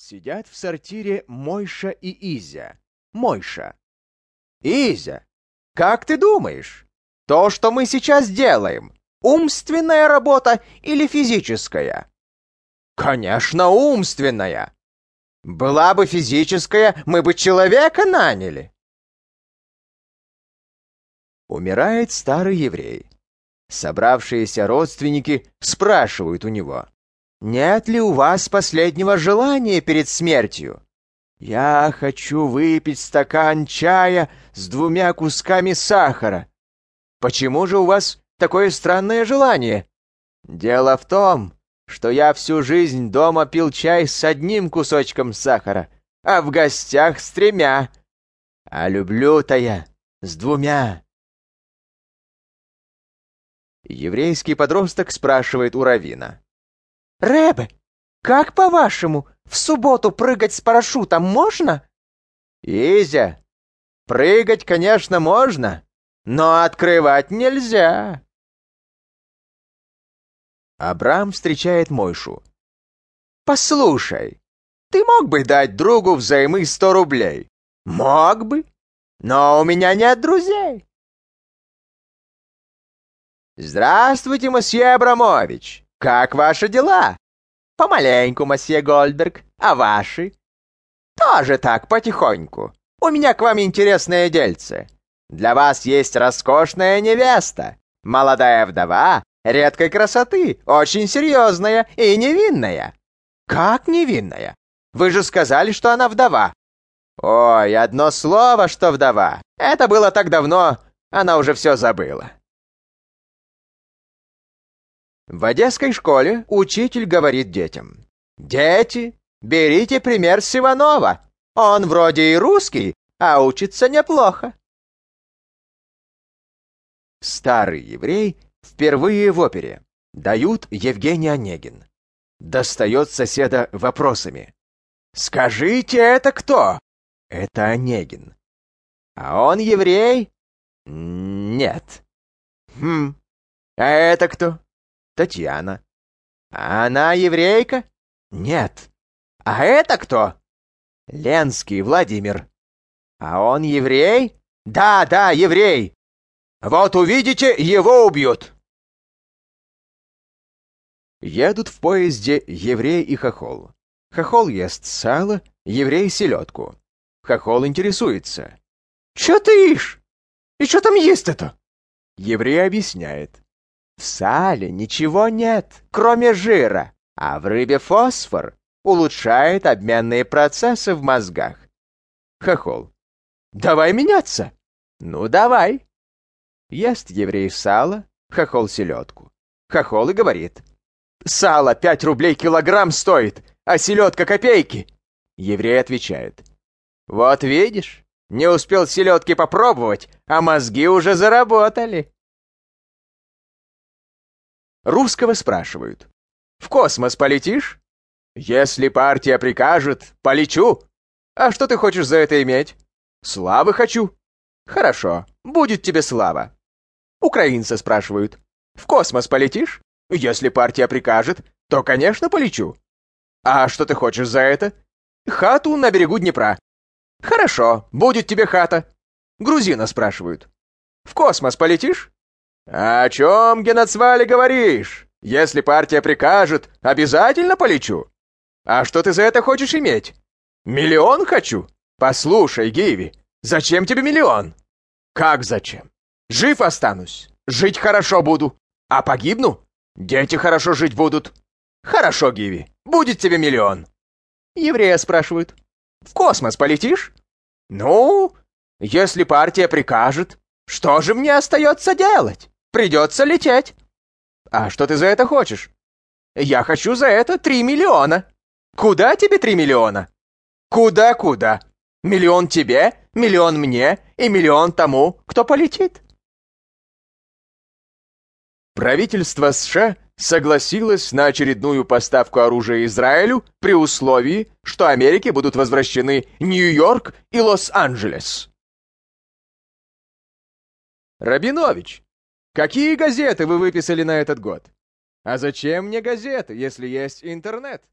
Сидят в сортире Мойша и Изя. Мойша. Изя, как ты думаешь, то, что мы сейчас делаем, умственная работа или физическая? Конечно, умственная. Была бы физическая, мы бы человека наняли. Умирает старый еврей. Собравшиеся родственники спрашивают у него нет ли у вас последнего желания перед смертью? Я хочу выпить стакан чая с двумя кусками сахара. Почему же у вас такое странное желание? Дело в том, что я всю жизнь дома пил чай с одним кусочком сахара, а в гостях с тремя. А люблю-то я с двумя. Еврейский подросток спрашивает у Равина. «Рэбе, как по-вашему, в субботу прыгать с парашютом можно?» «Изя, прыгать, конечно, можно, но открывать нельзя». Абрам встречает Мойшу. «Послушай, ты мог бы дать другу взаймы сто рублей?» «Мог бы, но у меня нет друзей». «Здравствуйте, мосье Абрамович! Как ваши дела? Помаленьку, мосье Гольдберг. А ваши? Тоже так, потихоньку. У меня к вам интересное дельце. Для вас есть роскошная невеста, молодая вдова, редкой красоты, очень серьезная и невинная. Как невинная? Вы же сказали, что она вдова. Ой, одно слово, что вдова. Это было так давно, она уже все забыла. В одесской школе учитель говорит детям. «Дети, берите пример с Иванова. Он вроде и русский, а учится неплохо». Старый еврей впервые в опере. Дают Евгений Онегин. Достает соседа вопросами. «Скажите, это кто?» «Это Онегин». «А он еврей?» «Нет». «Хм, а это кто?» Татьяна. А она еврейка? Нет. А это кто? Ленский Владимир. А он еврей? Да, да, еврей. Вот увидите, его убьют. Едут в поезде еврей и хохол. Хохол ест сало, еврей — селедку. Хохол интересуется. «Чё ты ишь? И что там есть это?» Еврей объясняет. В сале ничего нет, кроме жира, а в рыбе фосфор улучшает обменные процессы в мозгах. Хохол. Давай меняться. Ну, давай. Ест еврей сало, хохол селедку. Хохол и говорит. Сало пять рублей килограмм стоит, а селедка копейки. Еврей отвечает. Вот видишь, не успел селедки попробовать, а мозги уже заработали. Русского спрашивают. «В космос полетишь?» «Если партия прикажет, полечу». «А что ты хочешь за это иметь?» «Славы хочу». «Хорошо, будет тебе слава». Украинцы спрашивают. «В космос полетишь?» «Если партия прикажет, то, конечно, полечу». «А что ты хочешь за это?» «Хату на берегу Днепра». «Хорошо, будет тебе хата». Грузина спрашивают. «В космос полетишь?» «О чем, Геноцвали, говоришь? Если партия прикажет, обязательно полечу. А что ты за это хочешь иметь? Миллион хочу? Послушай, Гиви, зачем тебе миллион? Как зачем? Жив останусь, жить хорошо буду. А погибну? Дети хорошо жить будут. Хорошо, Гиви, будет тебе миллион. Еврея спрашивают. В космос полетишь? Ну, если партия прикажет, что же мне остается делать? Придется лететь. А что ты за это хочешь? Я хочу за это три миллиона. Куда тебе три миллиона? Куда-куда? Миллион тебе, миллион мне и миллион тому, кто полетит. Правительство США согласилось на очередную поставку оружия Израилю при условии, что Америке будут возвращены Нью-Йорк и Лос-Анджелес. Рабинович, Какие газеты вы выписали на этот год? А зачем мне газеты, если есть интернет?